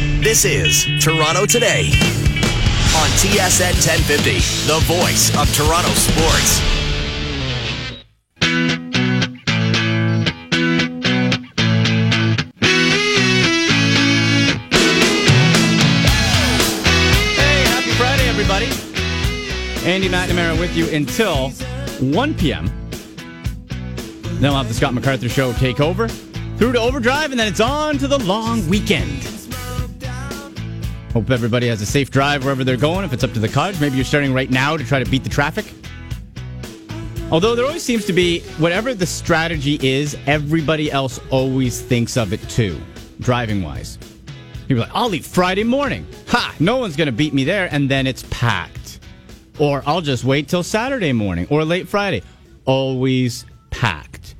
This is Toronto Today on TSN 1050, the voice of Toronto sports. Hey, happy Friday, everybody. Andy McNamara with you until 1 p.m. Then we'll have the Scott MacArthur Show take over through to overdrive, and then it's on to the long weekend. Hope everybody has a safe drive wherever they're going. If it's up to the cottage, maybe you're starting right now to try to beat the traffic. Although there always seems to be, whatever the strategy is, everybody else always thinks of it too, driving wise. People are like, I'll leave Friday morning. Ha! No one's going to beat me there. And then it's packed. Or I'll just wait till Saturday morning or late Friday. Always packed.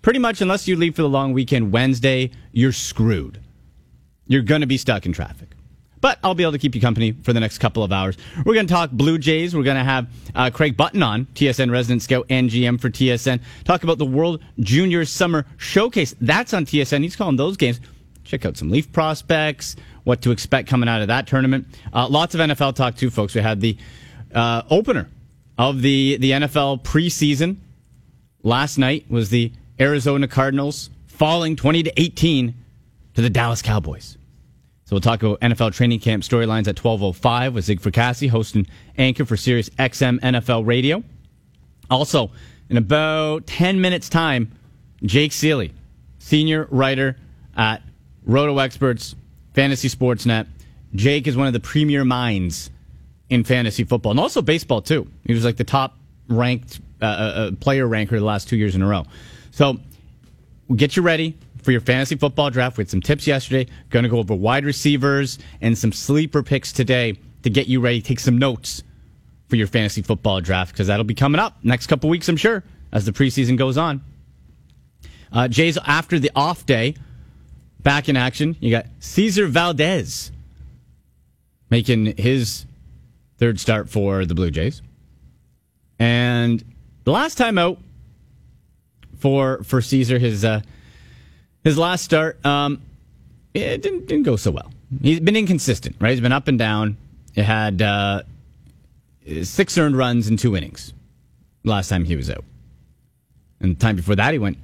Pretty much, unless you leave for the long weekend Wednesday, you're screwed. You're going to be stuck in traffic. But I'll be able to keep you company for the next couple of hours. We're going to talk Blue Jays. We're going to have uh, Craig Button on, TSN resident scout and GM for TSN. Talk about the World Junior Summer Showcase. That's on TSN. He's calling those games. Check out some Leaf prospects, what to expect coming out of that tournament. Uh, lots of NFL talk too, folks. We had the uh, opener of the the NFL preseason last night. Was the Arizona Cardinals falling twenty to eighteen to the Dallas Cowboys. So we'll talk about NFL training camp storylines at twelve oh five with Zig Fracassi, host and anchor for Sirius XM NFL Radio. Also, in about ten minutes' time, Jake Ciely, senior writer at Roto Experts, Fantasy Sportsnet. Jake is one of the premier minds in fantasy football and also baseball too. He was like the top ranked uh, uh, player ranker the last two years in a row. So get you ready for your fantasy football draft. We had some tips yesterday. Going to go over wide receivers and some sleeper picks today to get you ready. Take some notes for your fantasy football draft because that'll be coming up next couple weeks, I'm sure, as the preseason goes on. Uh, Jays after the off day back in action. You got Cesar Valdez making his third start for the Blue Jays. And the last time out for for Cesar, his uh, his last start, um, it didn't didn't go so well. He's been inconsistent, right? He's been up and down. It had uh, six earned runs in two innings last time he was out. And the time before that, he went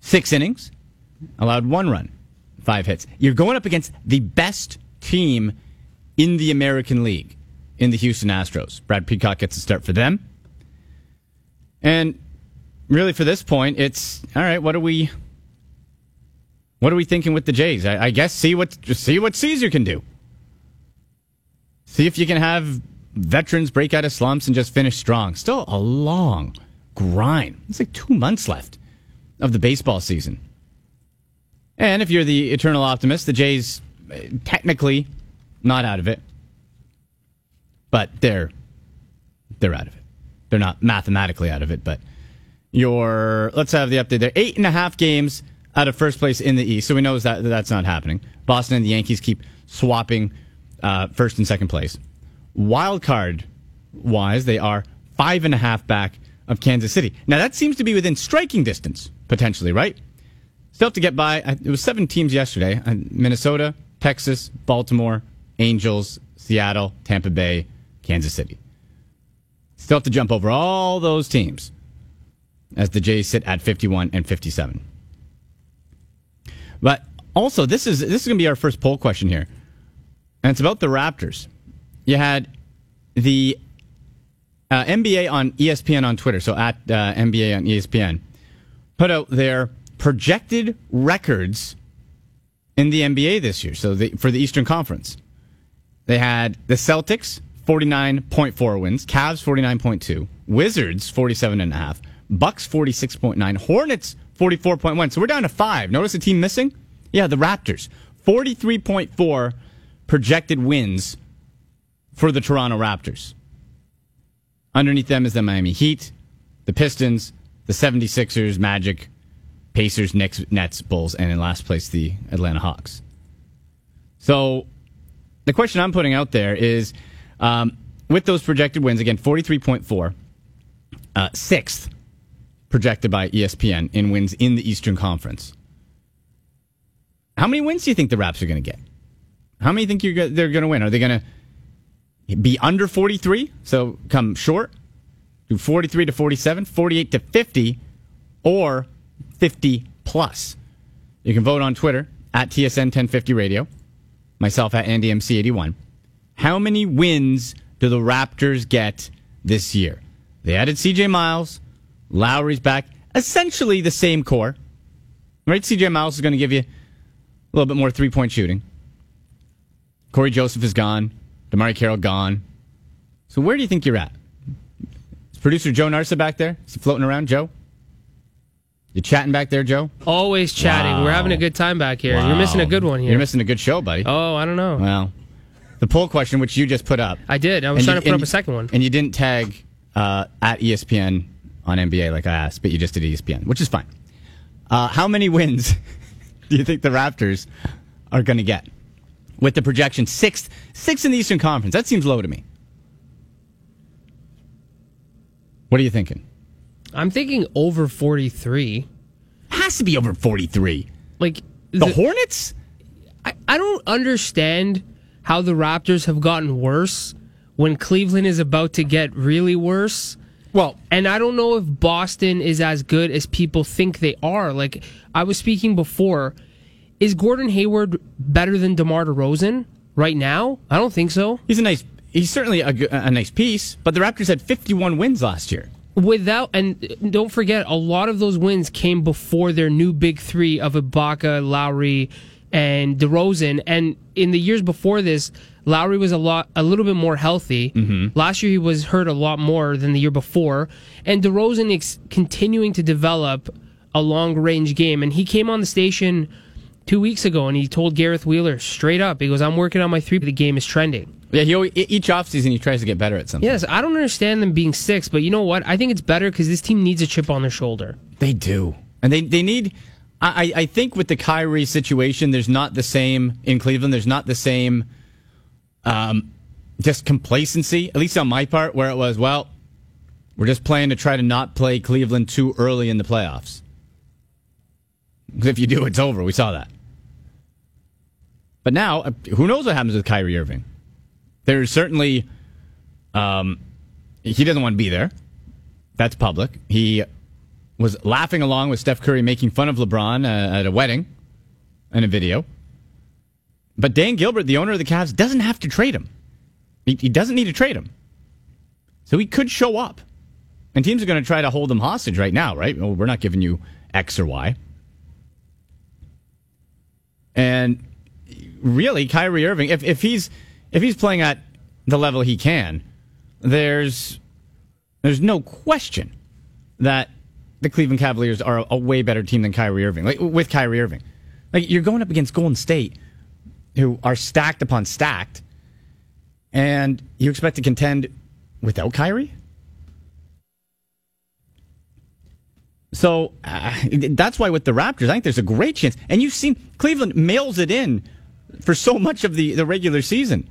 six innings, allowed one run, five hits. You're going up against the best team in the American League in the Houston Astros. Brad Peacock gets a start for them. And really, for this point, it's all right. What are we? What are we thinking with the Jays? I, I guess see what see what Cesar can do. See if you can have veterans break out of slumps and just finish strong. Still a long grind. It's like two months left of the baseball season. And if you're the eternal optimist, the Jays eh, technically not out of it, but they're they're out of it. They're not mathematically out of it, but you're let's have the update. They're eight and a half games out of first place in the East, so we know that that's not happening. Boston and the Yankees keep swapping uh, first and second place. Wild card wise, they are five and a half back of Kansas City. Now that seems to be within striking distance potentially, right? Still have to get by. It was seven teams yesterday: uh, Minnesota, Texas, Baltimore, Angels, Seattle, Tampa Bay, Kansas City. Still have to jump over all those teams as the Jays sit at 51 and 57. But also, this is this is going to be our first poll question here, and it's about the Raptors. You had the uh, NBA on ESPN on Twitter, so at uh, NBA on ESPN, put out their projected records in the NBA this year. So the, for the Eastern Conference, they had the Celtics 49.4 wins, Cavs 49.2, Wizards 47.5, Bucks 46.9, Hornets 44.1. So we're down to five. Notice a team missing? Yeah, the Raptors. 43.4 projected wins for the Toronto Raptors. Underneath them is the Miami Heat, the Pistons, the 76ers, Magic, Pacers, Knicks, Nets, Bulls, and in last place, the Atlanta Hawks. So the question I'm putting out there is um, with those projected wins, again, 43.4, uh, sixth projected by ESPN in wins in the Eastern Conference. How many wins do you think the Raps are going to get? How many think go- they're going to win? Are they going to be under 43? So come short? Do 43 to 47, 48 to 50, or 50 plus? You can vote on Twitter at TSN 1050 Radio, myself at AndyMC81. How many wins do the Raptors get this year? They added CJ Miles, Lowry's back, essentially the same core. Right? CJ Miles is going to give you a little bit more three point shooting. Cory Joseph is gone. DeMarre Carroll gone. So where do you think you're at? Is producer Joe Narsa back there? Is he floating around, Joe? You chatting back there, Joe? Always chatting. Wow. We're having a good time back here. Wow. You're missing a good one here. You're missing a good show, buddy. oh, I don't know. Well, the poll question, which you just put up. I did. I was trying you- to put up a second one. And you didn't tag uh, at ESPN on NBA like I asked, but you just did ESPN, which is fine. Uh, how many wins do you think the Raptors are going to get with the projection sixth, sixth in the Eastern Conference? That seems low to me. What are you thinking? I'm thinking over 43. Has to be over forty-three. Like The, the- Hornets? I, I don't understand how the Raptors have gotten worse when Cleveland is about to get really worse. Well, And I don't know if Boston is as good as people think they are. Like I was speaking before, is Gordon Hayward better than DeMar DeRozan right now? I don't think so. he's a nice. He's certainly a nice piece, but the Raptors had fifty-one wins last year. Without and don't forget, a lot of those wins came before their new big three of Ibaka, Lowry, and DeRozan. And in the years before this, Lowry was a lot, a little bit more healthy. Mm-hmm. Last year he was hurt a lot more than the year before, and DeRozan is continuing to develop a long range game. And he came on the station two weeks ago and he told Gareth Wheeler straight up, he goes, "I'm working on my three. but The game is trending." Yeah, he always, each offseason he tries to get better at something. Yes, I don't understand them being six, but you know what? I think it's better because this team needs a chip on their shoulder. They do. And they, they need. I, I think with the Kyrie situation, there's not the same in Cleveland. There's not the same um, just complacency, at least on my part, where it was, well, we're just playing to try to not play Cleveland too early in the playoffs. Because if you do, it's over. We saw that. But now, uh, who knows what happens with Kyrie Irving? There's certainly. Um, he doesn't want to be there. That's public. He was laughing along with Steph Curry making fun of LeBron uh, at a wedding in a video. But Dan Gilbert, the owner of the Cavs, doesn't have to trade him. He, he doesn't need to trade him. So he could show up. And teams are going to try to hold him hostage right now, right? Well, we're not giving you X or Y. And really, Kyrie Irving, if, if he's if he's playing at the level he can, there's there's no question that the Cleveland Cavaliers are a, a way better team than Kyrie Irving. Like with Kyrie Irving, like you're going up against Golden State, who are stacked upon stacked, and you expect to contend without Kyrie. So uh, that's why with the Raptors, I think there's a great chance. And you've seen Cleveland mails it in for so much of the, the regular season.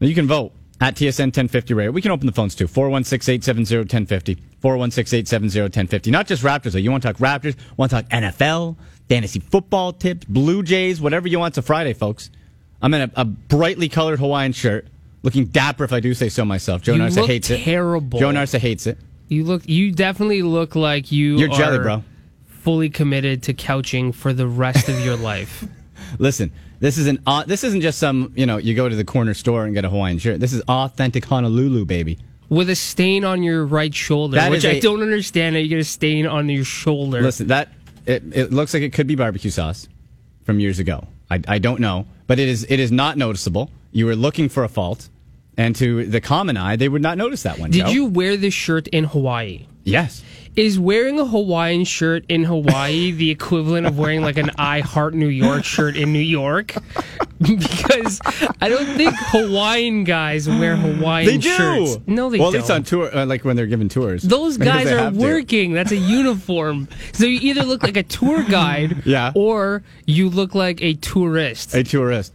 You can vote at TSN 1050 Radio. We can open the phones too. 416 870 1050. 416 870 1050. Not just Raptors, though. You want to talk Raptors, want to talk NFL, fantasy football tips, Blue Jays, whatever you want. It's a Friday, folks. I'm in a, a brightly colored Hawaiian shirt, looking dapper if I do say so myself. Joe You Narsa hates it. terrible. Joe Narsa hates it. You look. You definitely look like you. You're jelly, bro. Fully committed to couching for the rest of your life. Listen, this isn't uh, this isn't just some you know you go to the corner store and get a Hawaiian shirt. This is authentic Honolulu, baby. With a stain on your right shoulder, That which I a- don't understand. How you get a stain on your shoulder? Listen, that it, it looks like it could be barbecue sauce from years ago. I, I don't know, but it is it is not noticeable. You were looking for a fault, and to the common eye, they would not notice that one. Did Joe. you wear this shirt in Hawaii? Yes. Is wearing a Hawaiian shirt in Hawaii the equivalent of wearing like an I Heart New York shirt in New York? because I don't think Hawaiian guys wear Hawaiian They do. shirts. No, they well, don't. at least on tour, uh, like when they're giving tours. Those guys are have to. working. That's a uniform. So you either look like a tour guide, Yeah. or you look like a tourist. A tourist.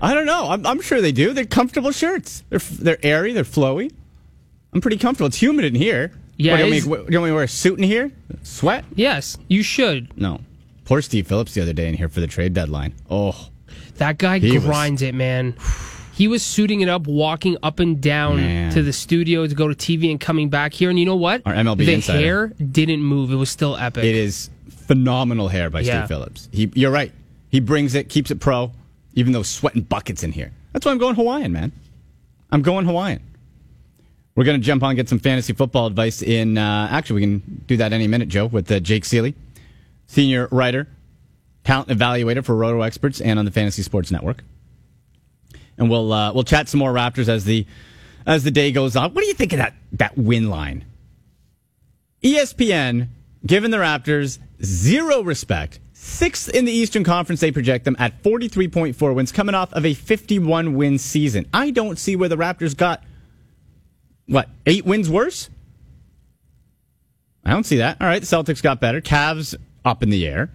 I don't know. I'm, I'm sure they do. They're comfortable shirts. They're they're airy. They're flowy. I'm pretty comfortable. It's humid in here. Yeah, What, do, you want me, do you want me to wear a suit in here? Sweat? yes, you should. No. Poor Steve Phillips the other day in here for the trade deadline. Oh, That guy He was- grinds it, man. He was suiting it up, walking up and down Man. to the studio to go to TV and coming back here. And you know what? Our MLB the insider. hair didn't move. It was still epic. It is phenomenal hair by Yeah. Steve Phillips. He, you're right. He brings it, keeps it pro, even though sweating buckets in here. That's why I'm going Hawaiian, man. I'm going Hawaiian. We're going to jump on and get some fantasy football advice in. Uh, actually, we can do that any minute, Joe, with uh, Jake Ciely, senior writer, talent evaluator for Roto Experts and on the Fantasy Sports Network. And we'll uh, we'll chat some more Raptors as the as the day goes on. What do you think of that that win line? ESPN giving the Raptors zero respect. Sixth in the Eastern Conference, they project them at 43.4 wins, coming off of a 51 win season. I don't see where the Raptors got, what, eight wins worse? I don't see that. All right, Celtics got better. Cavs up in the air.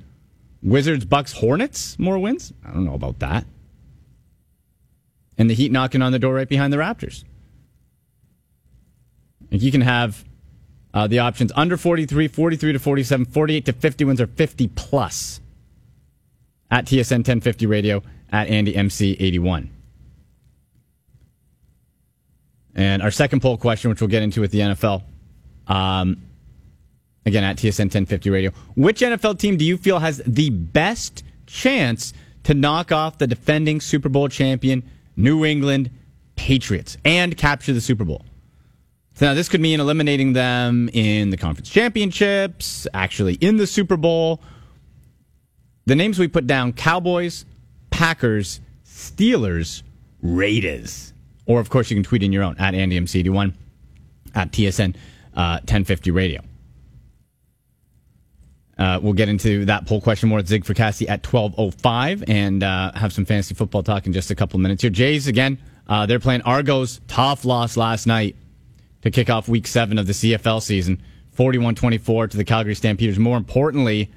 Wizards, Bucks, Hornets, more wins? I don't know about that. And the Heat knocking on the door right behind the Raptors. Like you can have uh, the options under 43, 43 to 47, 48 to 50 wins, or 50 plus at TSN 1050 radio at Andy MC 81. And our second poll question, which we'll get into with the NFL, um, again at TSN 1050 radio. Which NFL team do you feel has the best chance to knock off the defending Super Bowl champion New England Patriots and capture the Super Bowl? So now this could mean eliminating them in the conference championships, actually in the Super Bowl. The names we put down Cowboys, Packers, Steelers, Raiders. Or, of course, you can tweet in your own at AndyMC81 at TSN uh, 1050 Radio. Uh, we'll get into that poll question more at Zig Fracassi at 12.05 and uh, have some fantasy football talk in just a couple minutes here. Jays, again, uh, they're playing Argos. Tough loss last night to kick off week seven of the CFL season. 41 24 to the Calgary Stampeders. More importantly,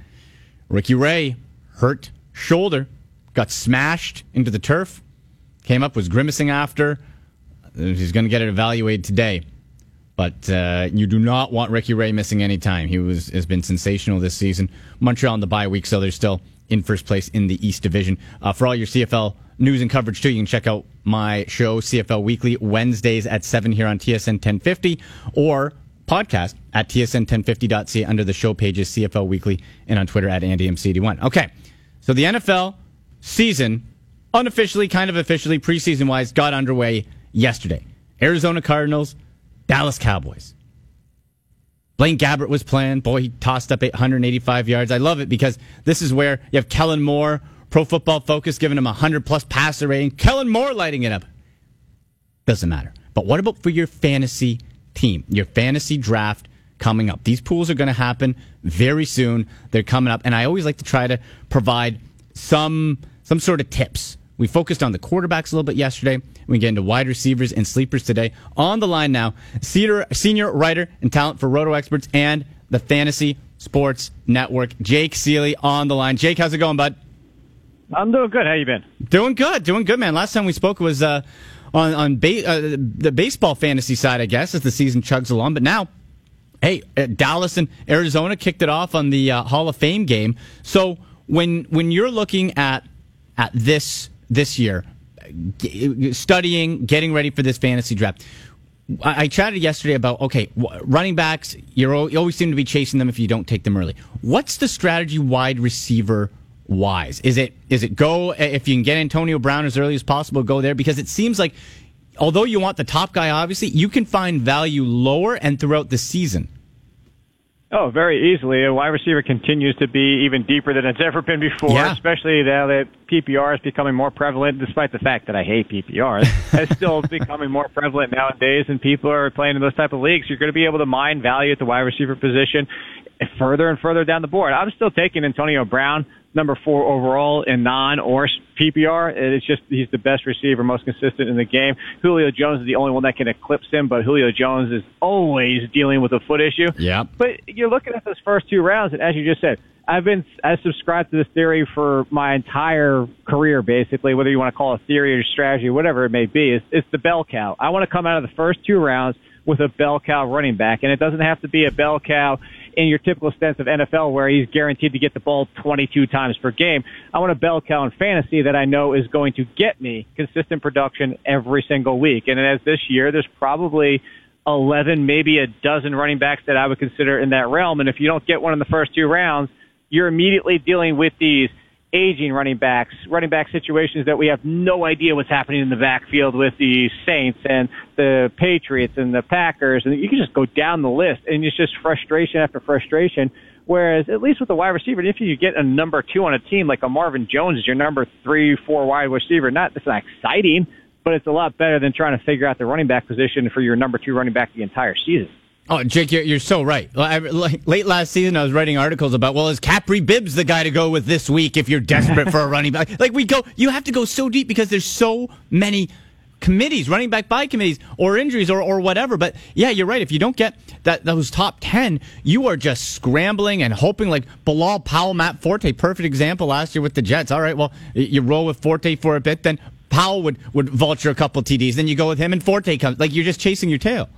Ricky Ray, hurt shoulder, got smashed into the turf, came up, was grimacing after. He's going to get it evaluated today. But uh, you do not want Ricky Ray missing any time. He was has been sensational this season. Montreal in the bye week, so they're still in first place in the East Division. Uh, for all your CFL news and coverage too, you can check out my show CFL Weekly Wednesdays at seven here on TSN 1050 or podcast at tsn1050.ca under the show pages CFL Weekly and on Twitter at AndyMC81. Okay, so the NFL season, unofficially, kind of officially, preseason wise, got underway yesterday. Arizona Cardinals, Dallas Cowboys. Blaine Gabbert was playing. Boy, he tossed up 885 yards. I love it because this is where you have Kellen Moore, Pro Football Focus, giving him a 100 plus passer rating. Kellen Moore lighting it up. Doesn't matter. But what about for your fantasy team, your fantasy draft coming up? These pools are going to happen very soon. They're coming up, and I always like to try to provide some some sort of tips. We focused on the quarterbacks a little bit yesterday. We get into wide receivers and sleepers today. On the line now, senior, senior writer and talent for Roto Experts and the Fantasy Sports Network, Jake Ciely on the line. Jake, how's it going, bud? I'm doing good. How you been? Doing good, doing good, man. Last time we spoke was uh, on on ba- uh, the baseball fantasy side, I guess, as the season chugs along. But now, hey, uh, Dallas and Arizona kicked it off on the uh, Hall of Fame game. So when when you're looking at at this this year, studying, getting ready for this fantasy draft. I chatted yesterday about okay, running backs. You're you always seem to be chasing them if you don't take them early. What's the strategy, wide receiver wise? Is it is it go eh, if you can get Antonio Brown as early as possible? Go there because it seems like although you want the top guy, obviously you can find value lower and throughout the season. Oh, very easily. A wide receiver continues to be even deeper than it's ever been before, Yeah. especially now that PPR is becoming more prevalent, despite the fact that I hate PPR. It's still becoming more prevalent nowadays, and people are playing in those type of leagues. You're going to be able to mine value at the wide receiver position further and further down the board. I'm still taking Antonio Brown, number four overall in non or PPR. It's just he's the best receiver, most consistent in the game. Julio Jones is the only one that can eclipse him, but Julio Jones is always dealing with a foot issue. Yeah. But you're looking at those first two rounds, and as you just said, I've been I subscribed to this theory for my entire career, basically. Whether you want to call it a theory or strategy, whatever it may be, it's, it's the bell cow. I want to come out of the first two rounds with a bell cow running back. And it doesn't have to be a bell cow in your typical sense of NFL where he's guaranteed to get the ball 22 times per game. I want a bell cow in fantasy that I know is going to get me consistent production every single week. And as this year, there's probably 11, maybe a dozen running backs that I would consider in that realm. And if you don't get one in the first two rounds, you're immediately dealing with these aging running backs, running back situations that we have no idea what's happening in the backfield with the Saints and the Patriots and the Packers, and you can just go down the list, and it's just frustration after frustration. Whereas at least with the wide receiver, if you get a number two on a team like a Marvin Jones is your number three, four wide receiver, not it's not exciting, but it's a lot better than trying to figure out the running back position for your number two running back the entire season. Oh, Jake, you're, you're so right. Late last season, I was writing articles about, well, is Kapri Bibbs the guy to go with this week if you're desperate for a running back? Like, we go, you have to go so deep because there's so many committees, running back by committees, or injuries, or, or whatever. But yeah, you're right. If you don't get that those top 10, you are just scrambling and hoping, like Bilal Powell, Matt Forte, perfect example last year with the Jets. All right, well, you roll with Forte for a bit, then Powell would, would vulture a couple TDs, then you go with him, and Forte comes. Like, you're just chasing your tail.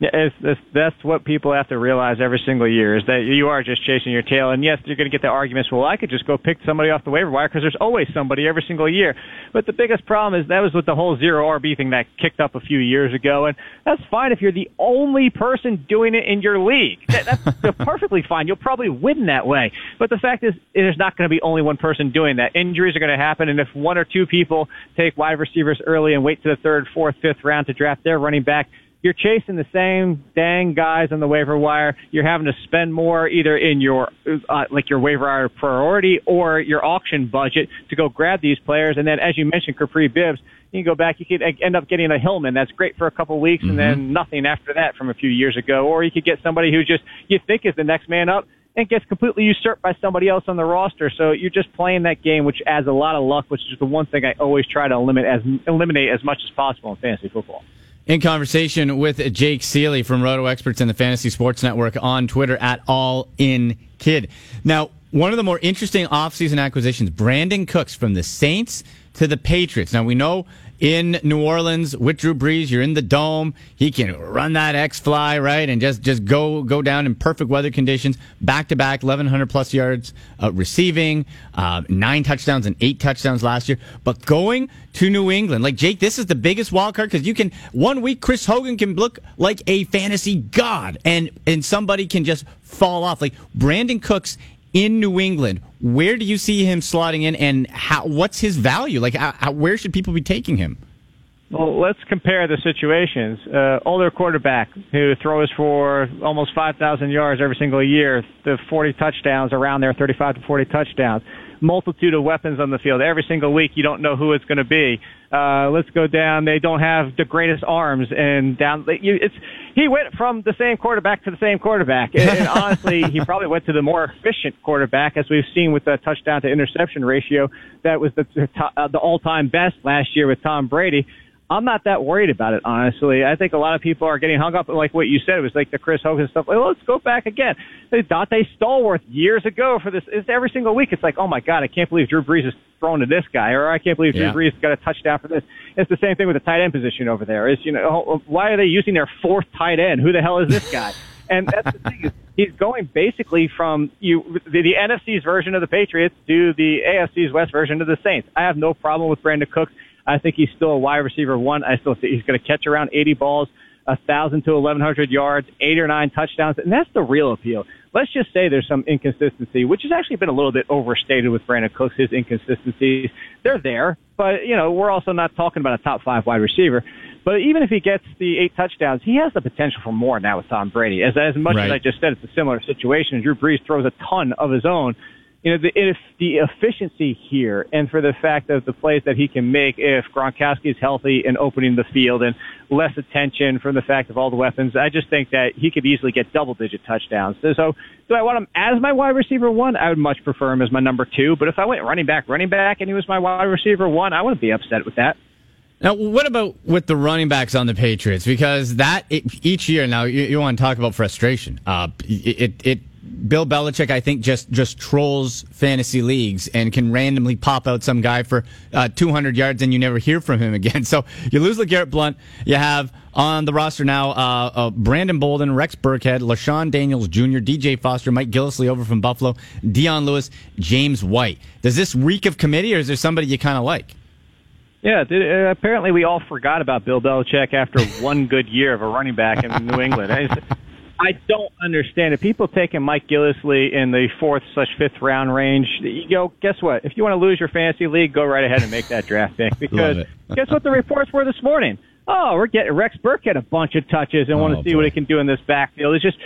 It's, it's, that's what people have to realize every single year is that you are just chasing your tail. And yes, you're going to get the arguments. Well, I could just go pick somebody off the waiver wire because there's always somebody every single year. But the biggest problem is that was with the whole zero RB thing that kicked up a few years ago. And that's fine if you're the only person doing it in your league. That, that's perfectly fine. You'll probably win that way. But the fact is, there's not going to be only one person doing that. Injuries are going to happen. And if one or two people take wide receivers early and wait to the third, fourth, fifth round to draft their running back, you're chasing the same dang guys on the waiver wire. You're having to spend more either in your uh, like your waiver wire priority or your auction budget to go grab these players. And then, as you mentioned, Kapri Bibbs, you can go back. You could end up getting a Hillman. That's great for a couple weeks, mm-hmm. and then nothing after that from a few years ago. Or you could get somebody who just you think is the next man up and gets completely usurped by somebody else on the roster. So you're just playing that game, which adds a lot of luck, which is the one thing I always try to eliminate as eliminate as much as possible in fantasy football in conversation with Jake Ciely from Roto Experts and the Fantasy Sports Network on Twitter at All In Kid. Now, one of the more interesting offseason acquisitions, Brandin Cooks from the Saints to the Patriots. Now we know in New Orleans with Drew Brees, you're in the dome. He can run that X fly right and just just go go down in perfect weather conditions, back to back, 1100 plus yards uh, receiving, uh, nine touchdowns and eight touchdowns last year. But going to New England, like Jake, this is the biggest wild card because you can one week Chris Hogan can look like a fantasy god, and and somebody can just fall off. Like Brandin Cooks in New England, where do you see him slotting in, and how? What's his value? Like, how, where should people be taking him? Well, let's compare the situations. Uh, older quarterback who throws for almost 5,000 yards every single year, the 40 touchdowns around there, 35 to 40 touchdowns multitude of weapons on the field. Every single week, you don't know who it's going to be. Uh, let's go down. They don't have the greatest arms, and down. You, it's he went from the same quarterback to the same quarterback, and, and honestly, he probably went to the more efficient quarterback, as we've seen with the touchdown to interception ratio. That was the the, uh, the all-time best last year with Tom Brady. I'm not that worried about it, honestly. I think a lot of people are getting hung up on like what you said. It was like the Chris Hogan stuff. Like, well, let's go back again. Donte Stallworth years ago for this. It's every single week. It's like, oh my god, I can't believe Drew Brees is thrown to this guy, or I can't believe Drew yeah. Brees got a touchdown for this. It's the same thing with the tight end position over there. Is you know why are they using their fourth tight end? Who the hell is this guy? and that's the thing. Is he's going basically from you the, the NFC's version of the Patriots to the AFC's West version of the Saints. I have no problem with Brandin Cooks. I think he's still a wide receiver one. I still think he's going to catch around 80 balls, a thousand to 1100 yards, eight or nine touchdowns, and that's the real appeal. Let's just say there's some inconsistency, which has actually been a little bit overstated with Brandin Cooks. His inconsistencies, they're there, but you know we're also not talking about a top five wide receiver. But even if he gets the eight touchdowns, he has the potential for more now with Tom Brady. As as much right. as I just said, it's a similar situation. Drew Brees throws a ton of his own you know, the, the efficiency here and for the fact of the plays that he can make if Gronkowski is healthy and opening the field and less attention from the fact of all the weapons, I just think that he could easily get double digit touchdowns. So, so do I want him as my wide receiver one? I would much prefer him as my number two. But if I went running back, running back, and he was my wide receiver one, I wouldn't be upset with that. Now, what about with the running backs on the Patriots? Because that it, each year now you, you, want to talk about frustration. Uh, it, it Bill Belichick, I think, just just trolls fantasy leagues and can randomly pop out some guy for uh, 200 yards and you never hear from him again. So you lose LeGarrette Blunt. You have on the roster now uh, uh, Brandon Bolden, Rex Burkhead, LeShun Daniels Jr., DJ Foster, Mike Gillislee over from Buffalo, Dion Lewis, James White. Does this reek of committee or is there somebody you kind of like? Yeah, apparently we all forgot about Bill Belichick after one good year of a running back in New England. I don't understand it. People taking Mike Gillislee in the fourth slash fifth round range. You go, guess what? If you want to lose your fantasy league, go right ahead and make that draft pick. Because guess what the reports were this morning? Oh, we're getting Rex Burkhead a bunch of touches and oh, want to see boy. what he can do in this backfield. It's just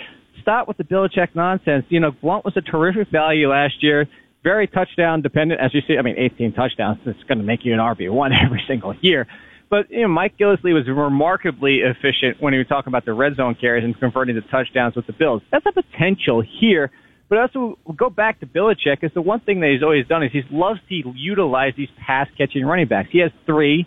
stop with the Belichick nonsense. You know, Blunt was a terrific value last year. Very touchdown dependent, as you see. I mean, 18 touchdowns. It's going to make you an RB one every single year. But you know, Mike Gillislee was remarkably efficient when he was talking about the red zone carries and converting the touchdowns with the Bills. That's a potential here. But also, we'll go back to Belichick. Is the one thing that he's always done is he loves to utilize these pass catching running backs. He has three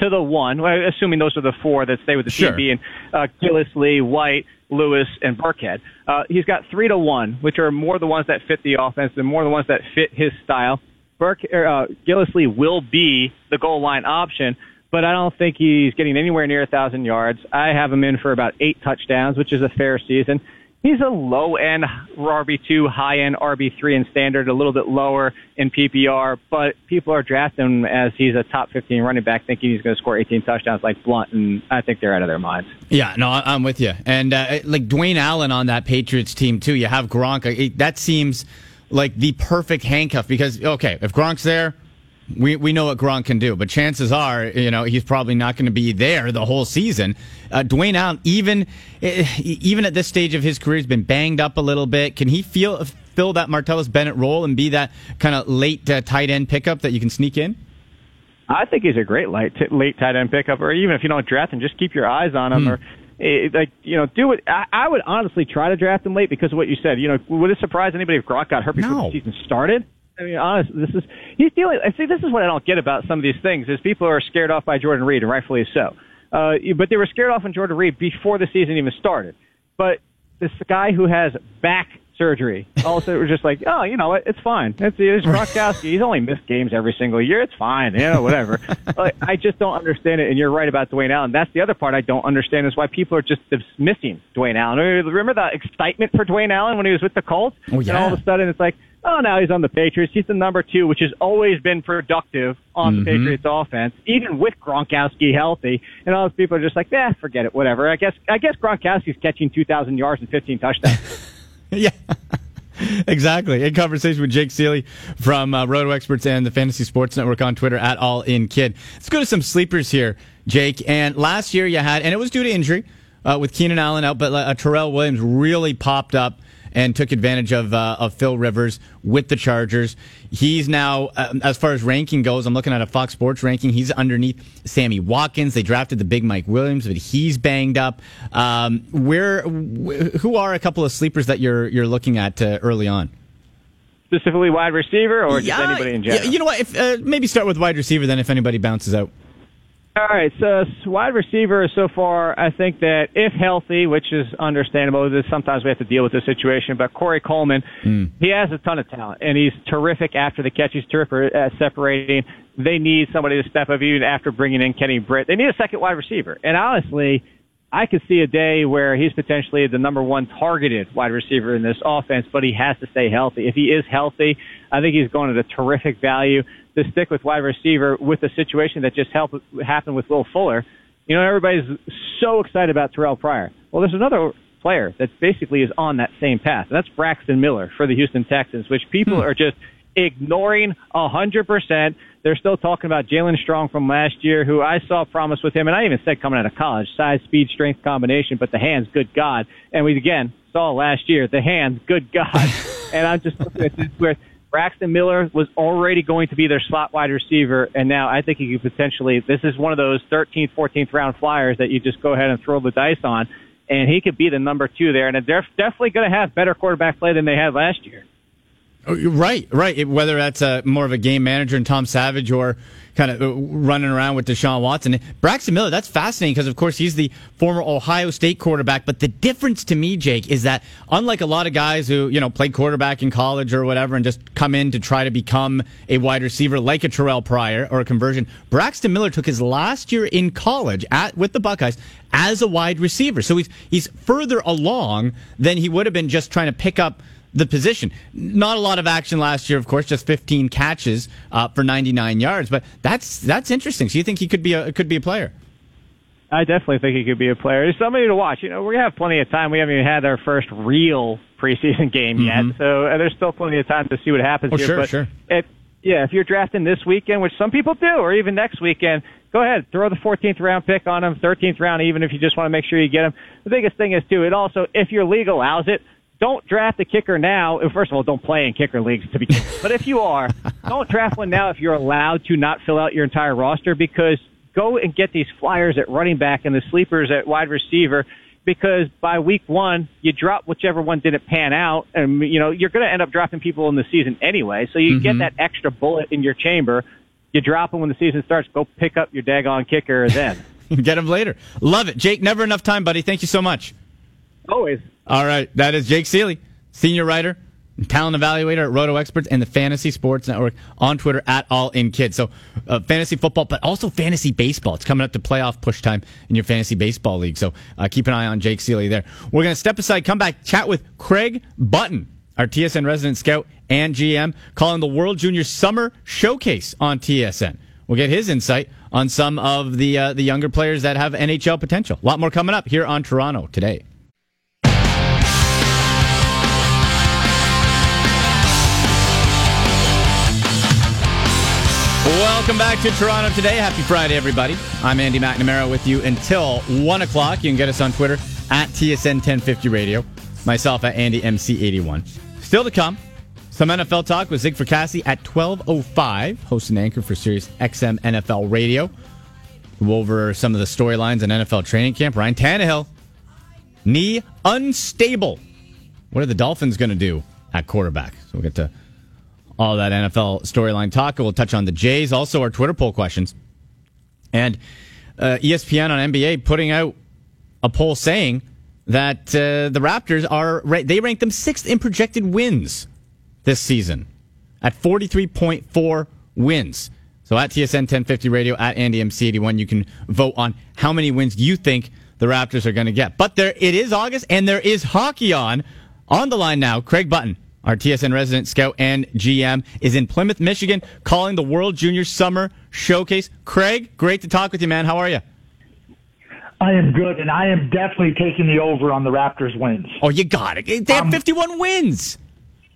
to the one, assuming those are the four that stay with the sure. team, being uh, Gillislee, White, Lewis, and Burkhead. Uh, he's got three to one, which are more the ones that fit the offense and more the ones that fit his style. Burke, uh, Gillislee will be the goal line option, but I don't think he's getting anywhere near a thousand yards. I have him in for about eight touchdowns, which is a fair season. He's a low end RB2, high end RB3 in standard, a little bit lower in PPR, but people are drafting him as he's a top 15 running back, thinking he's going to score 18 touchdowns like Blunt, and I think they're out of their minds. Yeah, no, I'm with you. And uh, like Dwayne Allen on that Patriots team too. You have Gronk. That seems like the perfect handcuff because okay, if Gronk's there, we we know what Gronk can do, but chances are, you know, he's probably not going to be there the whole season. Uh, Dwayne Allen, even eh, even at this stage of his career, has been banged up a little bit. Can he feel fill that Martellus Bennett role and be that kind of late uh, tight end pickup that you can sneak in? I think he's a great late t- late tight end pickup, or even if you don't draft him, just keep your eyes on him, hmm. or eh, like you know, do it. I, I would honestly try to draft him late because of what you said. You know, would it surprise anybody if Gronk got hurt before no. the season started? I mean, honest, this is he's dealing. I see. This is what I don't get about some of these things is people are scared off by Jordan Reed, and rightfully so. Uh, but they were scared off on Jordan Reed before the season even started. But this guy who has back surgery, all of a sudden we're just like, oh, you know what? It's fine. It's, it's Gronkowski. He's only missed games every single year. It's fine. You know, whatever. like, I just don't understand it. And you're right about Dwayne Allen. That's the other part I don't understand is why people are just dismissing Dwayne Allen. Remember the excitement for Dwayne Allen when he was with the Colts? Oh, yeah. And all of a sudden it's like, Oh, now he's on the Patriots. He's the number two, which has always been productive on mm-hmm. the Patriots offense, even with Gronkowski healthy. And all those people are just like, eh, forget it, whatever. I guess I guess Gronkowski's catching two thousand yards and fifteen touchdowns. yeah. exactly. In conversation with Jake Ciely from uh, Roto Experts and the Fantasy Sports Network on Twitter at All In Kid. Let's go to some sleepers here, Jake. And last year you had, and it was due to injury uh, with Keenan Allen out, but uh, Tyrell Williams really popped up and took advantage of uh, of Phil Rivers with the Chargers. He's now, uh, as far as ranking goes, I'm looking at a Fox Sports ranking. He's underneath Sammy Watkins. They drafted the big Mike Williams, but he's banged up. Um, where, wh- who are a couple of sleepers that you're you're looking at uh, early on? Specifically, wide receiver, or just anybody in general? Yeah, you know what? If, uh, maybe start with wide receiver. Then, if anybody bounces out. All right, so wide receiver so far, I think that if healthy, which is understandable, this sometimes we have to deal with this situation. But Corey Coleman, mm. he has a ton of talent, and he's terrific after the catch. He's terrific at separating. They need somebody to step up even after bringing in Kenny Britt. They need a second wide receiver, and honestly, I could see a day where he's potentially the number one targeted wide receiver in this offense, but he has to stay healthy. If he is healthy, I think he's going at a terrific value to stick with wide receiver with the situation that just helped, happened with Will Fuller. You know, everybody's so excited about Terrelle Pryor. Well, there's another player that basically is on that same path, and that's Braxton Miller for the Houston Texans, which people hmm. are just ignoring hundred percent. They're still talking about Jaelen Strong from last year, who I saw promise with him, and I even said coming out of college, size, speed, strength combination, but the hands, good God. And we again saw last year the hands, good God. and I'm just looking at this where Braxton Miller was already going to be their slot wide receiver, and now I think he could potentially. This is one of those 13th, 14th round flyers that you just go ahead and throw the dice on, and he could be the number two there. And they're definitely going to have better quarterback play than they had last year. Oh, right, right. It, whether that's a, more of a game manager and Tom Savage or kind of uh, running around with Deshaun Watson. Braxton Miller, that's fascinating because, of course, he's the former Ohio State quarterback. But the difference to me, Jake, is that unlike a lot of guys who, you know, played quarterback in college or whatever and just come in to try to become a wide receiver like a Terrelle Pryor or a conversion, Braxton Miller took his last year in college at with the Buckeyes as a wide receiver. So he's he's further along than he would have been just trying to pick up the position. Not a lot of action last year, of course, just 15 catches uh, for 99 yards, but that's that's interesting. So you think he could be a could be a player? I definitely think he could be a player. He's somebody to watch. You know, we have plenty of time. We haven't even had our first real preseason game mm-hmm. yet, so there's still plenty of time to see what happens oh, here. Sure, but sure. It, yeah, if you're drafting this weekend, which some people do, or even next weekend, go ahead, throw the 14th round pick on him, 13th round, even if you just want to make sure you get him. The biggest thing is too, it also, if your league allows it, don't draft a kicker now. First of all, don't play in kicker leagues to begin. But if you are, don't draft one now if you're allowed to not fill out your entire roster because go and get these flyers at running back and the sleepers at wide receiver because by week one, you drop whichever one didn't pan out and, you know, you're going to end up dropping people in the season anyway. So you mm-hmm. get that extra bullet in your chamber. You drop them when the season starts. Go pick up your daggone kicker then. get them later. Love it. Jake, never enough time, buddy. Thank you so much. Always. All right. That is Jake Ciely, senior writer, talent evaluator at Roto Experts and the Fantasy Sports Network on Twitter at All In Kids. So, uh, fantasy football, but also fantasy baseball. It's coming up to playoff push time in your fantasy baseball league. So, uh, keep an eye on Jake Ciely there. We're going to step aside, come back, chat with Craig Button, our TSN resident scout and GM, calling the World Junior Summer Showcase on TSN. We'll get his insight on some of the uh, the younger players that have NHL potential. A lot more coming up here on Toronto today. Welcome back to Toronto today. Happy Friday, everybody. I'm Andy McNamara with you until 1 o'clock. You can get us on Twitter at TSN 1050 Radio. Myself at AndyMC81. Still to come, some NFL talk with Zig Fracassi at 12.05, host and anchor for Sirius XM NFL Radio. Go over some of the storylines in NFL training camp. Ryan Tannehill, knee unstable. What are the Dolphins going to do at quarterback? So we'll get to all that NFL storyline talk. We'll touch on the Jays, also our Twitter poll questions, and uh, ESPN on NBA putting out a poll saying that uh, the Raptors are they rank them sixth in projected wins this season at forty three point four wins. So at TSN 1050 Radio at Andy MC81, you can vote on how many wins you think the Raptors are going to get. But there, it is August, and there is hockey on. On the line now, Craig Button our TSN resident scout and GM, is in Plymouth, Michigan, calling the World Junior Summer Showcase. Craig, great to talk with you, man. How are you? I am good, and I am definitely taking the over on the Raptors wins. Oh, you got it. They have um, 51 wins.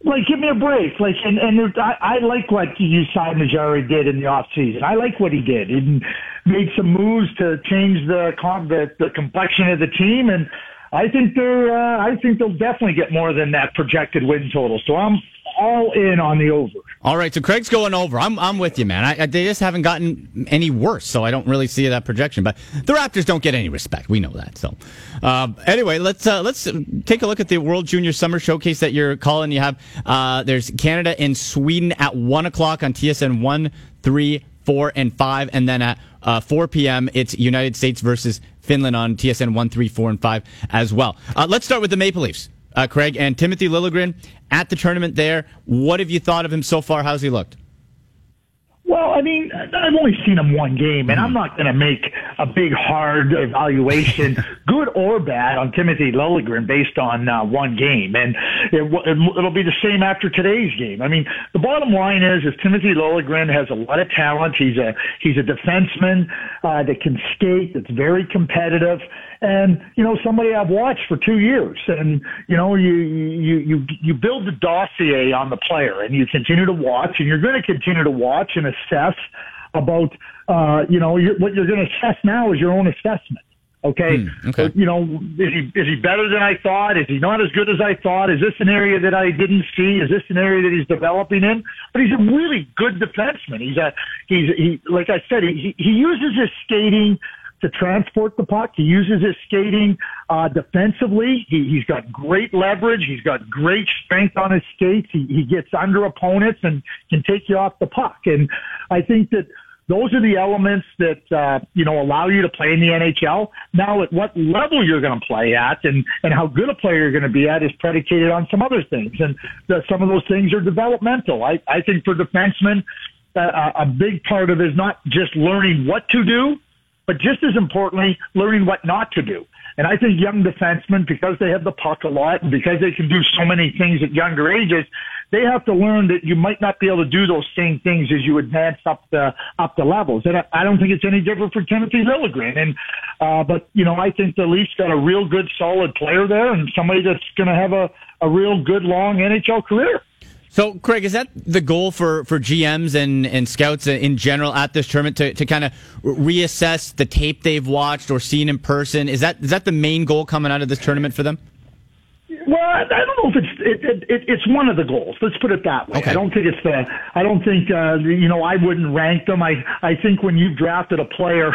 Like, give me a break. Like, and, and I, I like what Masai Ujiri did in the off season. I like what he did. He made some moves to change the, the, the complexion of the team, and I think they're. Uh, I think they'll definitely get more than that projected win total. So I'm all in on the over. All right, so Craig's going over. I'm I'm with you, man. I, I, they just haven't gotten any worse, so I don't really see that projection. But the Raptors don't get any respect. We know that. So uh, anyway, let's uh, let's take a look at the World Junior Summer Showcase that you're calling. You have uh, there's Canada and Sweden at one o'clock on TSN one, three, four, and five, and then at uh, 4 p.m. it's United States versus Finland on TSN 1, 3, 4, and 5 as well. Uh, let's start with the Maple Leafs. Uh, Craig and Timothy Liljegren at the tournament there. What have you thought of him so far? How's he looked? Well, I mean, I've only seen him one game, and I'm not going to make a big, hard evaluation, good or bad, on Timothy Liljegren based on uh, one game. And it, it'll be the same after today's game. I mean, the bottom line is, is Timothy Liljegren has a lot of talent. He's a he's a defenseman uh, that can skate. That's very competitive and you know somebody I've watched for two years, and you know you you you you build the dossier on the player, and you continue to watch, and you're going to continue to watch and assess about uh, you know you're, what you're going to assess now is your own assessment. Okay, mm, okay. you know is he is he better than I thought? Is he not as good as I thought? Is this an area that I didn't see? Is this an area that he's developing in? But he's a really good defenseman. He's a he's he like I said he he uses his skating to transport the puck. He uses his skating uh, defensively. He, he's got great leverage. He's got great strength on his skates. He, he gets under opponents and can take you off the puck. And I think that those are the elements that uh, you know allow you to play in the NHL. Now, at what level you're going to play at, and and how good a player you're going to be at, is predicated on some other things, and the, some of those things are developmental. I I think for defensemen, a big part of it is not just learning what to do, but just as importantly, learning what not to do. And I think young defensemen, because they have the puck a lot and because they can do so many things at younger ages, they have to learn that you might not be able to do those same things as you advance up the up the levels. And I, I don't think it's any different for Timothy Liljegren. And uh, but you know, I think the Leafs got a real good, solid player there, and somebody that's going to have a a real good, long NHL career. So, Craig, is that the goal for, for GMs and, and scouts in general at this tournament to, to kind of reassess the tape they've watched or seen in person? Is that is that the main goal coming out of this tournament for them? Well, I don't know if it's it, it, it, it's one of the goals. Let's put it that way. Okay. I don't think it's the. I don't think uh, you know. I wouldn't rank them. I I think when you've drafted a player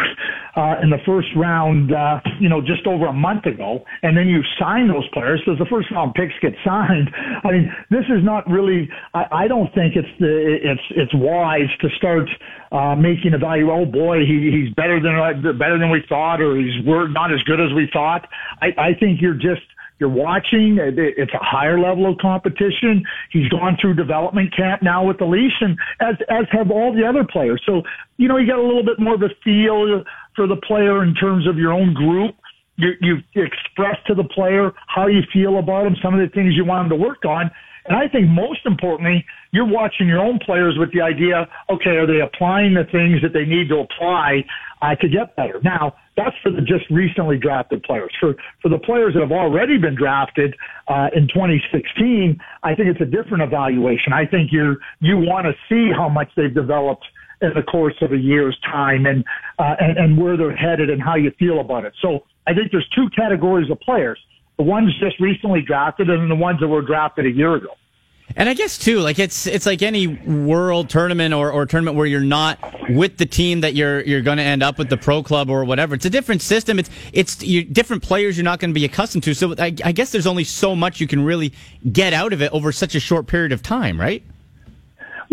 uh, in the first round, uh, you know, just over a month ago, and then you sign those players because the first round picks get signed. I mean, this is not really. I, I don't think it's the it's it's wise to start uh, making a value. Oh boy, he, he's better than uh, better than we thought, or he's we're not as good as we thought. I, I think you're just you're watching. Uh, it's a higher level of competition. He's gone through development camp now with the Leafs, and as as have all the other players. So you know you got a little bit more of a feel for the player in terms of your own group. You you express to the player how you feel about him, some of the things you want him to work on. And I think most importantly, you're watching your own players with the idea, okay, are they applying the things that they need to apply uh, to get better? Now, that's for the just recently drafted players. For for the players that have already been drafted uh, in 2016, I think it's a different evaluation. I think you you want to see how much they've developed in the course of a year's time and, uh, and and where they're headed and how you feel about it. So I think there's two categories of players: the ones just recently drafted and the ones that were drafted a year ago. And I guess too, like it's it's like any world tournament or, or tournament where you're not with the team that you're you're going to end up with the pro club or whatever. It's a different system. It's it's you, different players you're not going to be accustomed to. So I, I guess there's only so much you can really get out of it over such a short period of time, right?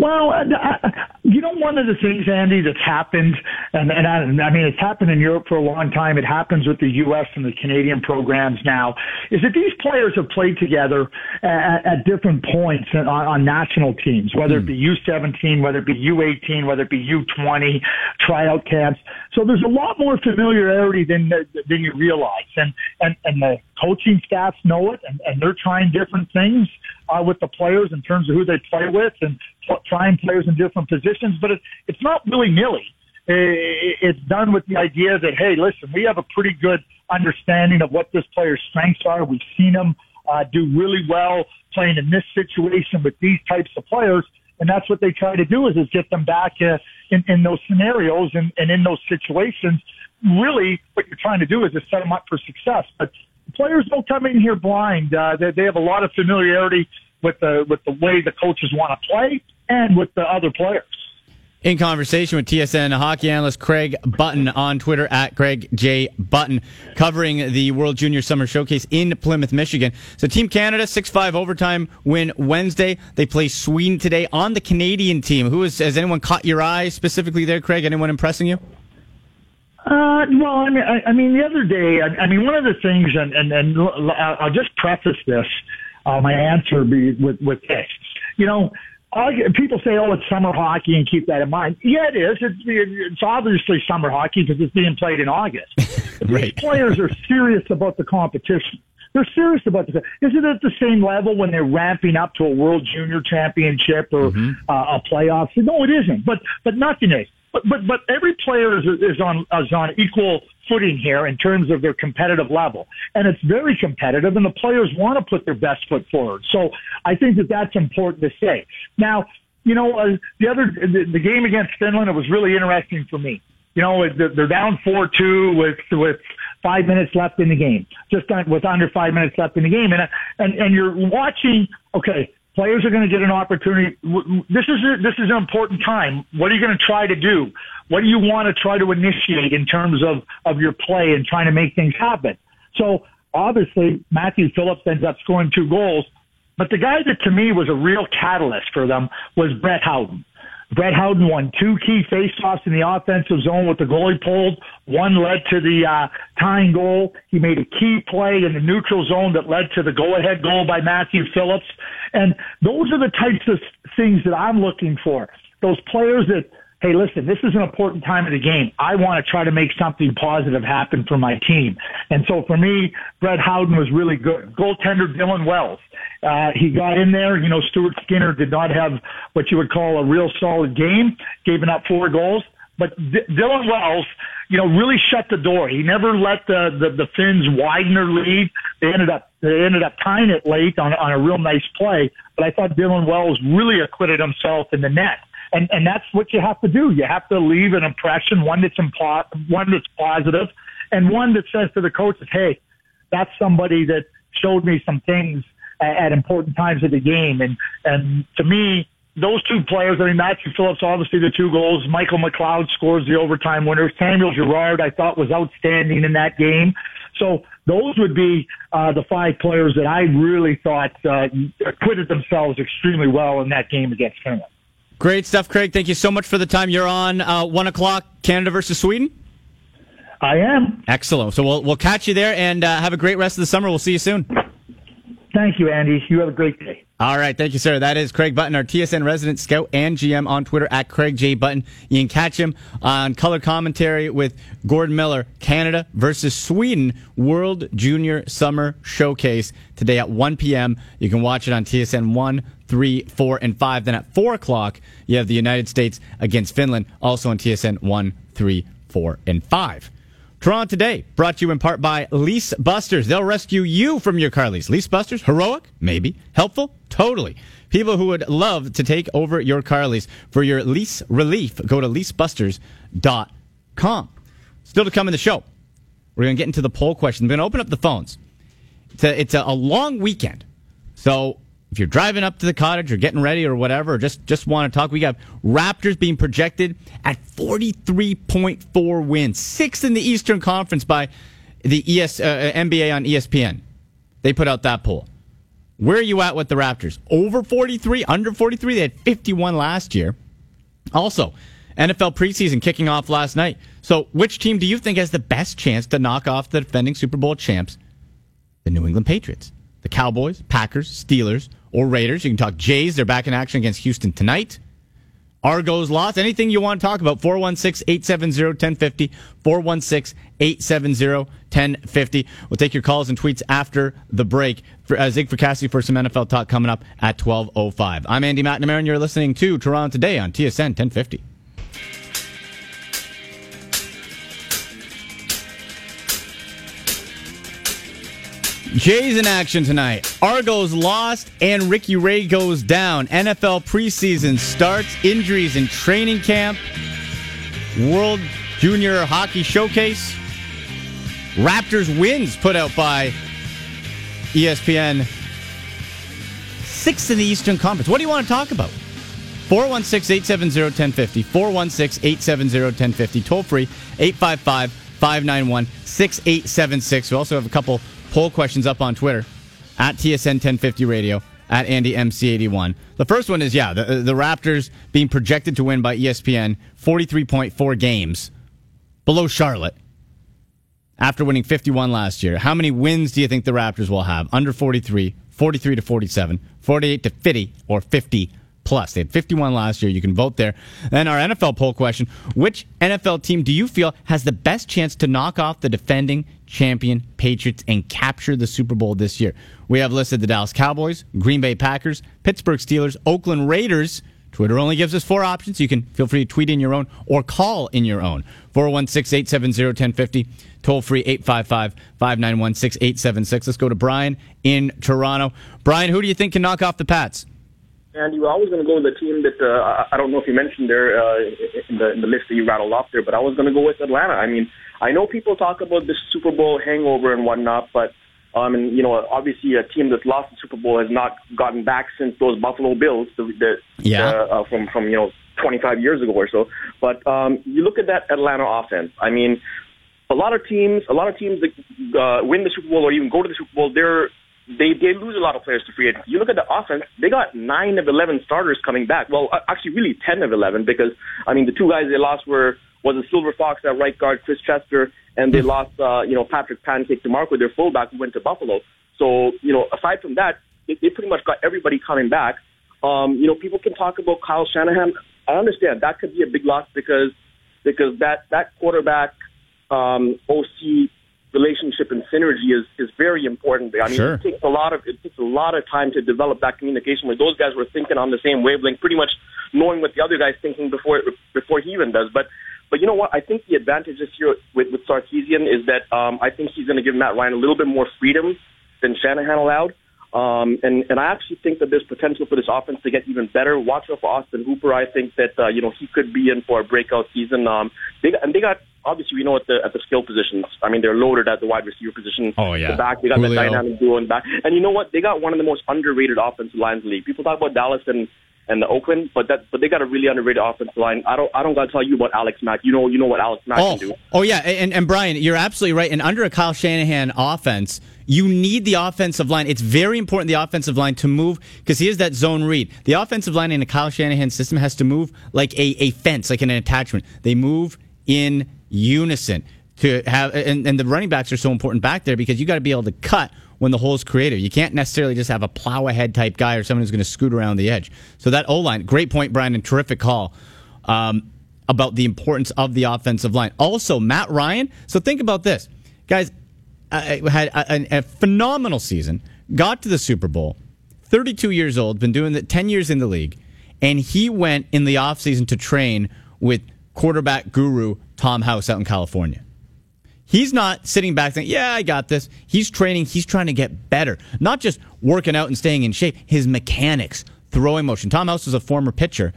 Well, uh, uh, you know, one of the things, Andy, that's happened, and, and I, I mean, it's happened in Europe for a long time. It happens with the U.S. and the Canadian programs now, is that these players have played together at, at different points on, on national teams, whether it be U17, whether it be U18, whether it be U20, tryout camps. So there's a lot more familiarity than than you realize, and and and the coaching staffs know it, and, and they're trying different things uh, with the players in terms of who they play with and trying players in different positions. But it, it's not willy nilly. It's done with the idea that hey, listen, we have a pretty good understanding of what this player's strengths are. We've seen them uh, do really well playing in this situation with these types of players. And that's what they try to do is, is get them back uh, in, in those scenarios and, and in those situations. Really, what you're trying to do is to set them up for success. But players don't come in here blind. Uh, they, they have a lot of familiarity with the with the way the coaches want to play and with the other players. In conversation with TSN hockey analyst Craig Button on Twitter at Craig J. Button, covering the World Junior Summer Showcase in Plymouth, Michigan. So, Team Canada, 6 5 overtime win Wednesday. They play Sweden today on the Canadian team. Who is, has anyone caught your eye specifically there, Craig? Anyone impressing you? Uh, well, I mean, I, I mean, the other day, I, I mean, one of the things, and, and, and I'll just preface this, uh, my answer be with, with this. You know, people say, "Oh, it's summer hockey," and keep that in mind. Yeah, it is. It's, it's obviously summer hockey because it's being played in August. right. These players are serious about the competition. They're serious about this. Is it at the same level when they're ramping up to a World Junior Championship or mm-hmm. uh, a playoffs? No, it isn't. But but nothing is. But but but every player is, is on is on equal footing here in terms of their competitive level, and it's very competitive, and the players want to put their best foot forward. So I think that that's important to say. Now, you know, uh, the other the, the game against Finland, it was really interesting for me. You know, they're down four two with with five minutes left in the game, just with under five minutes left in the game, and and and you're watching. Okay, Players are going to get an opportunity. This is a, this is an important time. What are you going to try to do? What do you want to try to initiate in terms of, of your play and trying to make things happen? So obviously Matthew Phillips ends up scoring two goals, but the guy that to me was a real catalyst for them was Brett Howden. Brett Howden won two key faceoffs in the offensive zone with the goalie pulled. One led to the uh, tying goal. He made a key play in the neutral zone that led to the go-ahead goal by Matthew Phillips. And those are the types of things that I'm looking for. Those players that hey, listen, this is an important time of the game. I want to try to make something positive happen for my team. And so for me, Brett Howden was really good. Goaltender Dylan Wells. Uh, he got in there. You know, Stuart Skinner did not have what you would call a real solid game, giving up four goals. But D- Dylan Wells, you know, really shut the door. He never let the, the, the Finns widen their lead. They ended up, they ended up tying it late on, on a real nice play. But I thought Dylan Wells really acquitted himself in the net and and that's what you have to do. You have to leave an impression, one that's impo- one that's positive, and one that says to the coaches, "Hey, that's somebody that showed me some things at, at important times of the game." And and to me, those two players, I mean, Matthew Phillips, obviously the two goals. Michael McLeod scores the overtime winner. Samuel Girard, I thought, was outstanding in that game. So those would be uh, the five players that I really thought uh, acquitted themselves extremely well in that game against Finland. Great stuff, Craig. Thank you so much for the time. You're on uh, one o'clock, Canada versus Sweden. I am. Excellent. So we'll we'll catch you there, and uh, have a great rest of the summer. We'll see you soon. Thank you, Andy. You have a great day. All right, thank you, sir. That is Craig Button, our TSN resident scout and GM on Twitter at Craig J Button. You can catch him on color commentary with Gordon Miller, Canada versus Sweden World Junior Summer Showcase today at 1 p.m. You can watch it on TSN 1, 3, 4, and 5. Then at 4 o'clock, you have the United States against Finland, also on TSN 1, 3, 4, and 5. Toronto Today, brought to you in part by Lease Busters. They'll rescue you from your car lease. Lease Busters, heroic? Maybe. Helpful? Totally. People who would love to take over your car lease. For your lease relief, go to leasebusters.com. Still to come in the show, we're going to get into the poll question. We're going to open up the phones. It's a, it's a, a long weekend. So if you're driving up to the cottage or getting ready or whatever, or just, just want to talk, we got Raptors being projected at 43.4 wins, sixth in the Eastern Conference by the ES, uh, NBA on ESPN. They put out that poll. Where are you at with the Raptors? Over 43, under 43? They had 51 last year. Also, NFL preseason kicking off last night. So, which team do you think has the best chance to knock off the defending Super Bowl champs, the New England Patriots? The Cowboys, Packers, Steelers, or Raiders. You can talk Jays. They're back in action against Houston tonight. Argos lost. Anything you want to talk about? 416 870 1050. 416 870 1050. We'll take your calls and tweets after the break. For, uh, Zig for some NFL talk coming up at 12.05. I'm Andy McNamara, and you're listening to Toronto Today on TSN 1050. Jays in action tonight. Argos lost and Ricky Ray goes down. NFL preseason starts. Injuries in training camp. World Junior Hockey Showcase. Raptors wins put out by ESPN. Sixth in the Eastern Conference. What do you want to talk about? 416 870 1050. 416 870 1050. Toll free 855 591 6876. We also have a couple poll questions up on Twitter at TSN 1050 Radio at Andy MC81. The first one is yeah, the, uh, the Raptors being projected to win by ESPN 43.4 games below Charlotte after winning 51 last year. How many wins do you think the Raptors will have? Under 43, 43 to 47, 48 to 50, or 50 plus. They had 51 last year. You can vote there. Then our NFL poll question Which NFL team do you feel has the best chance to knock off the defending champion Patriots and capture the Super Bowl this year? We have listed the Dallas Cowboys, Green Bay Packers, Pittsburgh Steelers, Oakland Raiders. Twitter only gives us four options. You can feel free to tweet in your own or call in your own. 416 870 1050. Toll free 855 591 6876. Let's go to Brian in Toronto. Brian, who do you think can knock off the Pats? And you were always going to go with a team that uh, I don't know if you mentioned there uh, in the in the list that you rattled off there, but I was going to go with Atlanta. I mean, I know people talk about the Super Bowl hangover and whatnot, but um, and you know, obviously, a team that's lost the Super Bowl has not gotten back since those Buffalo Bills, the, the yeah, uh, uh, from from you know 25 years ago or so. But um, you look at that Atlanta offense. I mean, a lot of teams, a lot of teams that uh, win the Super Bowl or even go to the Super Bowl, they're they they lose a lot of players to free agency. You look at the offense; they got nine of eleven starters coming back. Well, actually, really ten of eleven because I mean the two guys they lost were was a Silver Fox at right guard, Chris Chester, and they lost uh, you know Patrick Pancake to DiMarco, their fullback, who went to Buffalo. So you know aside from that, they, they pretty much got everybody coming back. Um, you know people can talk about Kyle Shanahan. I understand that could be a big loss because because that that quarterback um, OC relationship and synergy is is very important. I mean, sure. it takes a lot of it takes a lot of time to develop that communication where those guys were thinking on the same wavelength, pretty much knowing what the other guy's thinking before before he even does. But but you know what? I think the advantage this year with with Sarkisian is that um, I think he's going to give Matt Ryan a little bit more freedom than Shanahan allowed. Um, and, and I actually think that there's potential for this offense to get even better. Watch out for Austin Hooper. I think that, uh, you know, he could be in for a breakout season. Um, they and they got, obviously, we know at the, at the skill positions. I mean, they're loaded at the wide receiver position. Oh, yeah. The back, they got Julio. the dynamic duo in back. And you know what? They got one of the most underrated offensive lines in the league. People talk about Dallas and, and the Oakland, but that but they got a really underrated offensive line. I don't I don't gotta tell you about Alex Mack. You know you know what Alex Mack oh, can do. Oh yeah, and and Brian, you're absolutely right. And under a Kyle Shanahan offense, you need the offensive line. It's very important the offensive line to move because he is that zone read. The offensive line in a Kyle Shanahan system has to move like a, a fence, like an attachment. They move in unison to have, and, and the running backs are so important back there because you got to be able to cut when the hole is created. You can't necessarily just have a plow ahead type guy or someone who's going to scoot around the edge. So that O line, great point, Brian, and terrific call. Um, about the importance of the offensive line. Also, Matt Ryan. So think about this, guys uh, had a, a, phenomenal season, got to the Super Bowl, 32 years old, been doing it 10 years in the league, and he went in the offseason to train with quarterback guru Tom House out in California. He's not sitting back saying, Yeah, I got this. He's training, he's trying to get better, not just working out and staying in shape, his mechanics, throwing motion. Tom House is a former pitcher,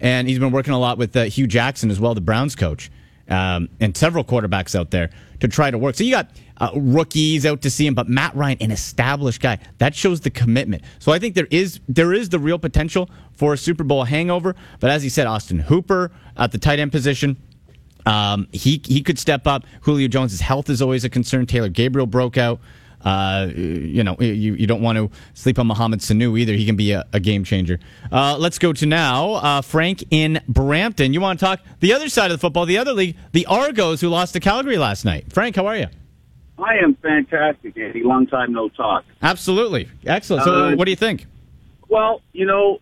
and he's been working a lot with uh, Hue Jackson as well, the Browns coach, um, and several quarterbacks out there to try to work. So you got uh, rookies out to see him, but Matt Ryan, an established guy, that shows the commitment. So I think there is there is the real potential for a Super Bowl hangover. But as he said, Austin Hooper at the tight end position. Um, he he could step up. Julio Jones' health is always a concern. Taylor Gabriel broke out. Uh, you know, you, you don't want to sleep on Mohamed Sanu either. He can be a, a game changer. Uh, let's go to now uh, Frank in Brampton. You want to talk the other side of the football, the other league, the Argos who lost to Calgary last night. Frank, how are you? I am fantastic, Andy. Long time no talk. Absolutely. Excellent. So, uh, what do you think? Well, you know,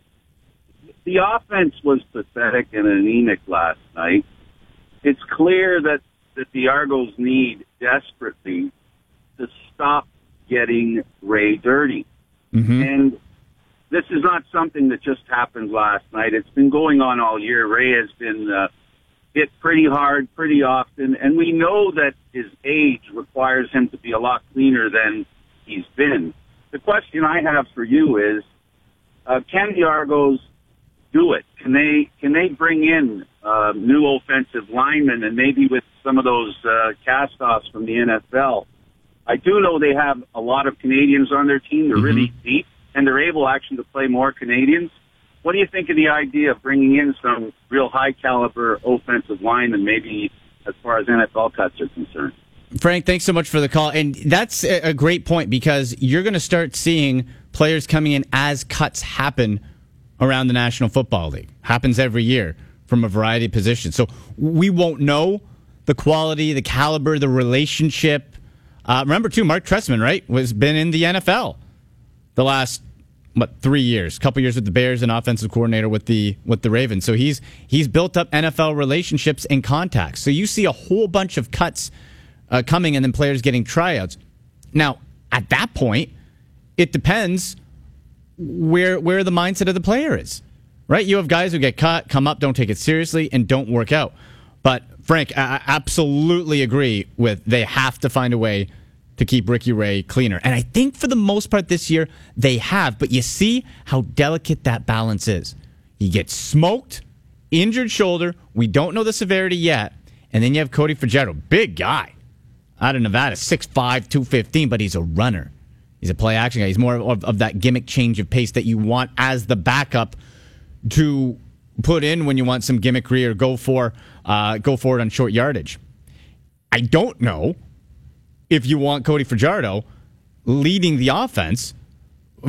the offense was pathetic and anemic last night. It's clear that, that the Argos need desperately to stop getting Ray dirty. Mm-hmm. And this is not something that just happened last night. It's been going on all year. Ray has been uh, hit pretty hard, pretty often, and we know that his age requires him to be a lot cleaner than he's been. The question I have for you is, uh, can the Argos do it? Can they can they bring in uh, new offensive linemen and maybe with some of those uh, cast-offs from the NFL? I do know they have a lot of Canadians on their team. They're mm-hmm. really deep, and they're able actually to play more Canadians. What do you think of the idea of bringing in some real high caliber offensive line and maybe as far as NFL cuts are concerned? Frank, thanks so much for the call. And that's a great point because you're going to start seeing players coming in as cuts happen around the National Football League. Happens every year from a variety of positions. So we won't know the quality, the caliber, the relationship. Uh, remember, too, Marc Trestman, right, was been in the NFL the last what three years, a couple years with the Bears and offensive coordinator with the with the Ravens. So he's he's built up NFL relationships and contacts. So you see a whole bunch of cuts uh, coming, and then players getting tryouts. Now at that point, it depends where where the mindset of the player is. Right, you have guys who get cut, come up, don't take it seriously, and don't work out. But Frank, I absolutely agree with they have to find a way to keep Ricky Ray cleaner. And I think for the most part this year, they have. But you see how delicate that balance is. He gets smoked, injured shoulder. We don't know the severity yet. And then you have Cody Fajardo, big guy out of Nevada, 6'5, 215, but he's a runner. He's a play action guy. He's more of, of that gimmick change of pace that you want as the backup to put in when you want some gimmickry or go for uh, go for it on short yardage. I don't know if you want Cody Fajardo leading the offense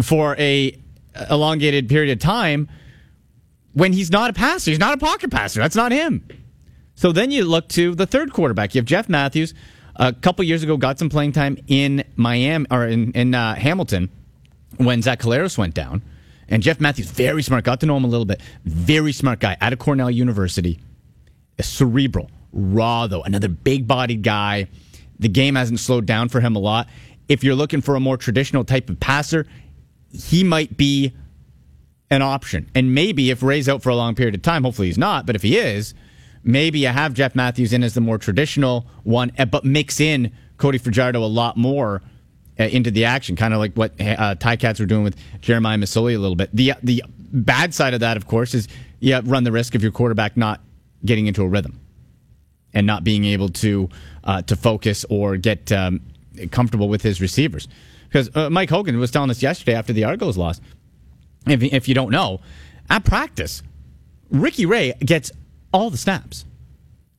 for a elongated period of time when he's not a passer. He's not a pocket passer. That's not him. So then you look to the third quarterback. You have Jeff Matthews. A couple years ago, got some playing time in Miami or in, in uh, Hamilton when Zach Collaros went down. And Jeff Matthews, very smart. Got to know him a little bit. Very smart guy out of Cornell University. A cerebral, raw though. Another big-bodied guy. The game hasn't slowed down for him a lot. If you're looking for a more traditional type of passer, he might be an option. And maybe if Ray's out for a long period of time, hopefully he's not, but if he is, maybe you have Jeff Matthews in as the more traditional one, eh, but mix in Cody Fajardo a lot more uh, into the action, kind of like what uh, Cats were doing with Jeremiah Masoli a little bit. The the bad side of that, of course, is you run the risk of your quarterback not getting into a rhythm and not being able to uh, to focus or get um, comfortable with his receivers. Because uh, Mike Hogan was telling us yesterday after the Argos lost, if, if you don't know, at practice, Ricky Ray gets all the snaps,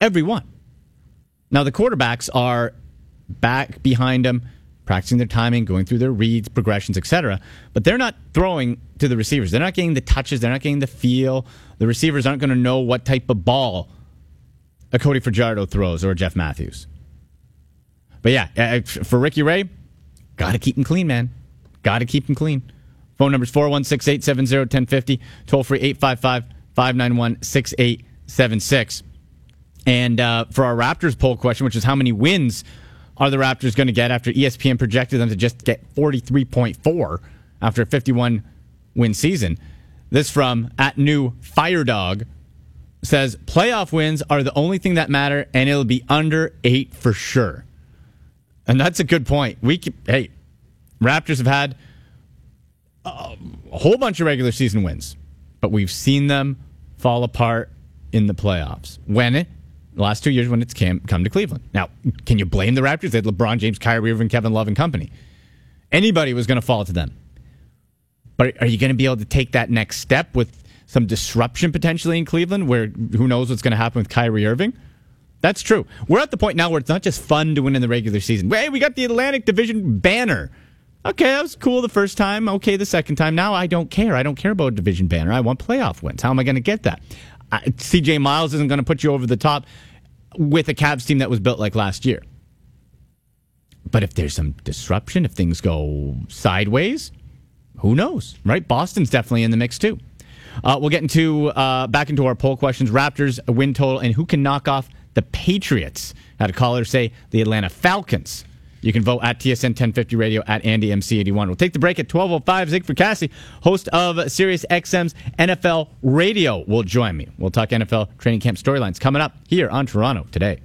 every one. Now the quarterbacks are back behind him, practicing their timing, going through their reads, progressions, etc. But they're not throwing to the receivers. They're not getting the touches. They're not getting the feel. The receivers aren't going to know what type of ball a Cody Fajardo throws or a Jeff Matthews. But yeah, uh, for Ricky Ray, got to keep him clean, man. Got to keep him clean. Phone numbers 416 870 1050, toll free 855 591 6876. And uh, for our Raptors poll question, which is how many wins are the Raptors going to get after ESPN projected them to just get 43.4 after a 51 win season? This from at new Fire Dog says playoff wins are the only thing that matter, and it'll be under eight for sure. And that's a good point. We keep, hey, Raptors have had a whole bunch of regular season wins, but we've seen them fall apart in the playoffs. When it the last two years when it's came, come to Cleveland. Now, can you blame the Raptors? They had LeBron James, Kyrie Irving, Kevin Love, and company. Anybody was going to fall to them. But are you going to be able to take that next step with some disruption potentially in Cleveland, where who knows what's going to happen with Kyrie Irving? That's true. We're at the point now where it's not just fun to win in the regular season. Hey, we got the Atlantic Division banner. Okay, that was cool the first time. Okay, the second time. Now I don't care. I don't care about a division banner. I want playoff wins. How am I going to get that? CJ Miles isn't going to put you over the top with a Cavs team that was built like last year. But if there's some disruption, if things go sideways, who knows, right? Boston's definitely in the mix too. Uh, we'll get into uh, back into our poll questions: Raptors win total, and who can knock off the Patriots? Had a caller say the Atlanta Falcons. You can vote at TSN 1050 Radio at Andy MC81. We'll take the break at 12:05. Zig Fracassi, host of Sirius XM's NFL Radio, will join me. We'll talk NFL training camp storylines coming up here on Toronto today.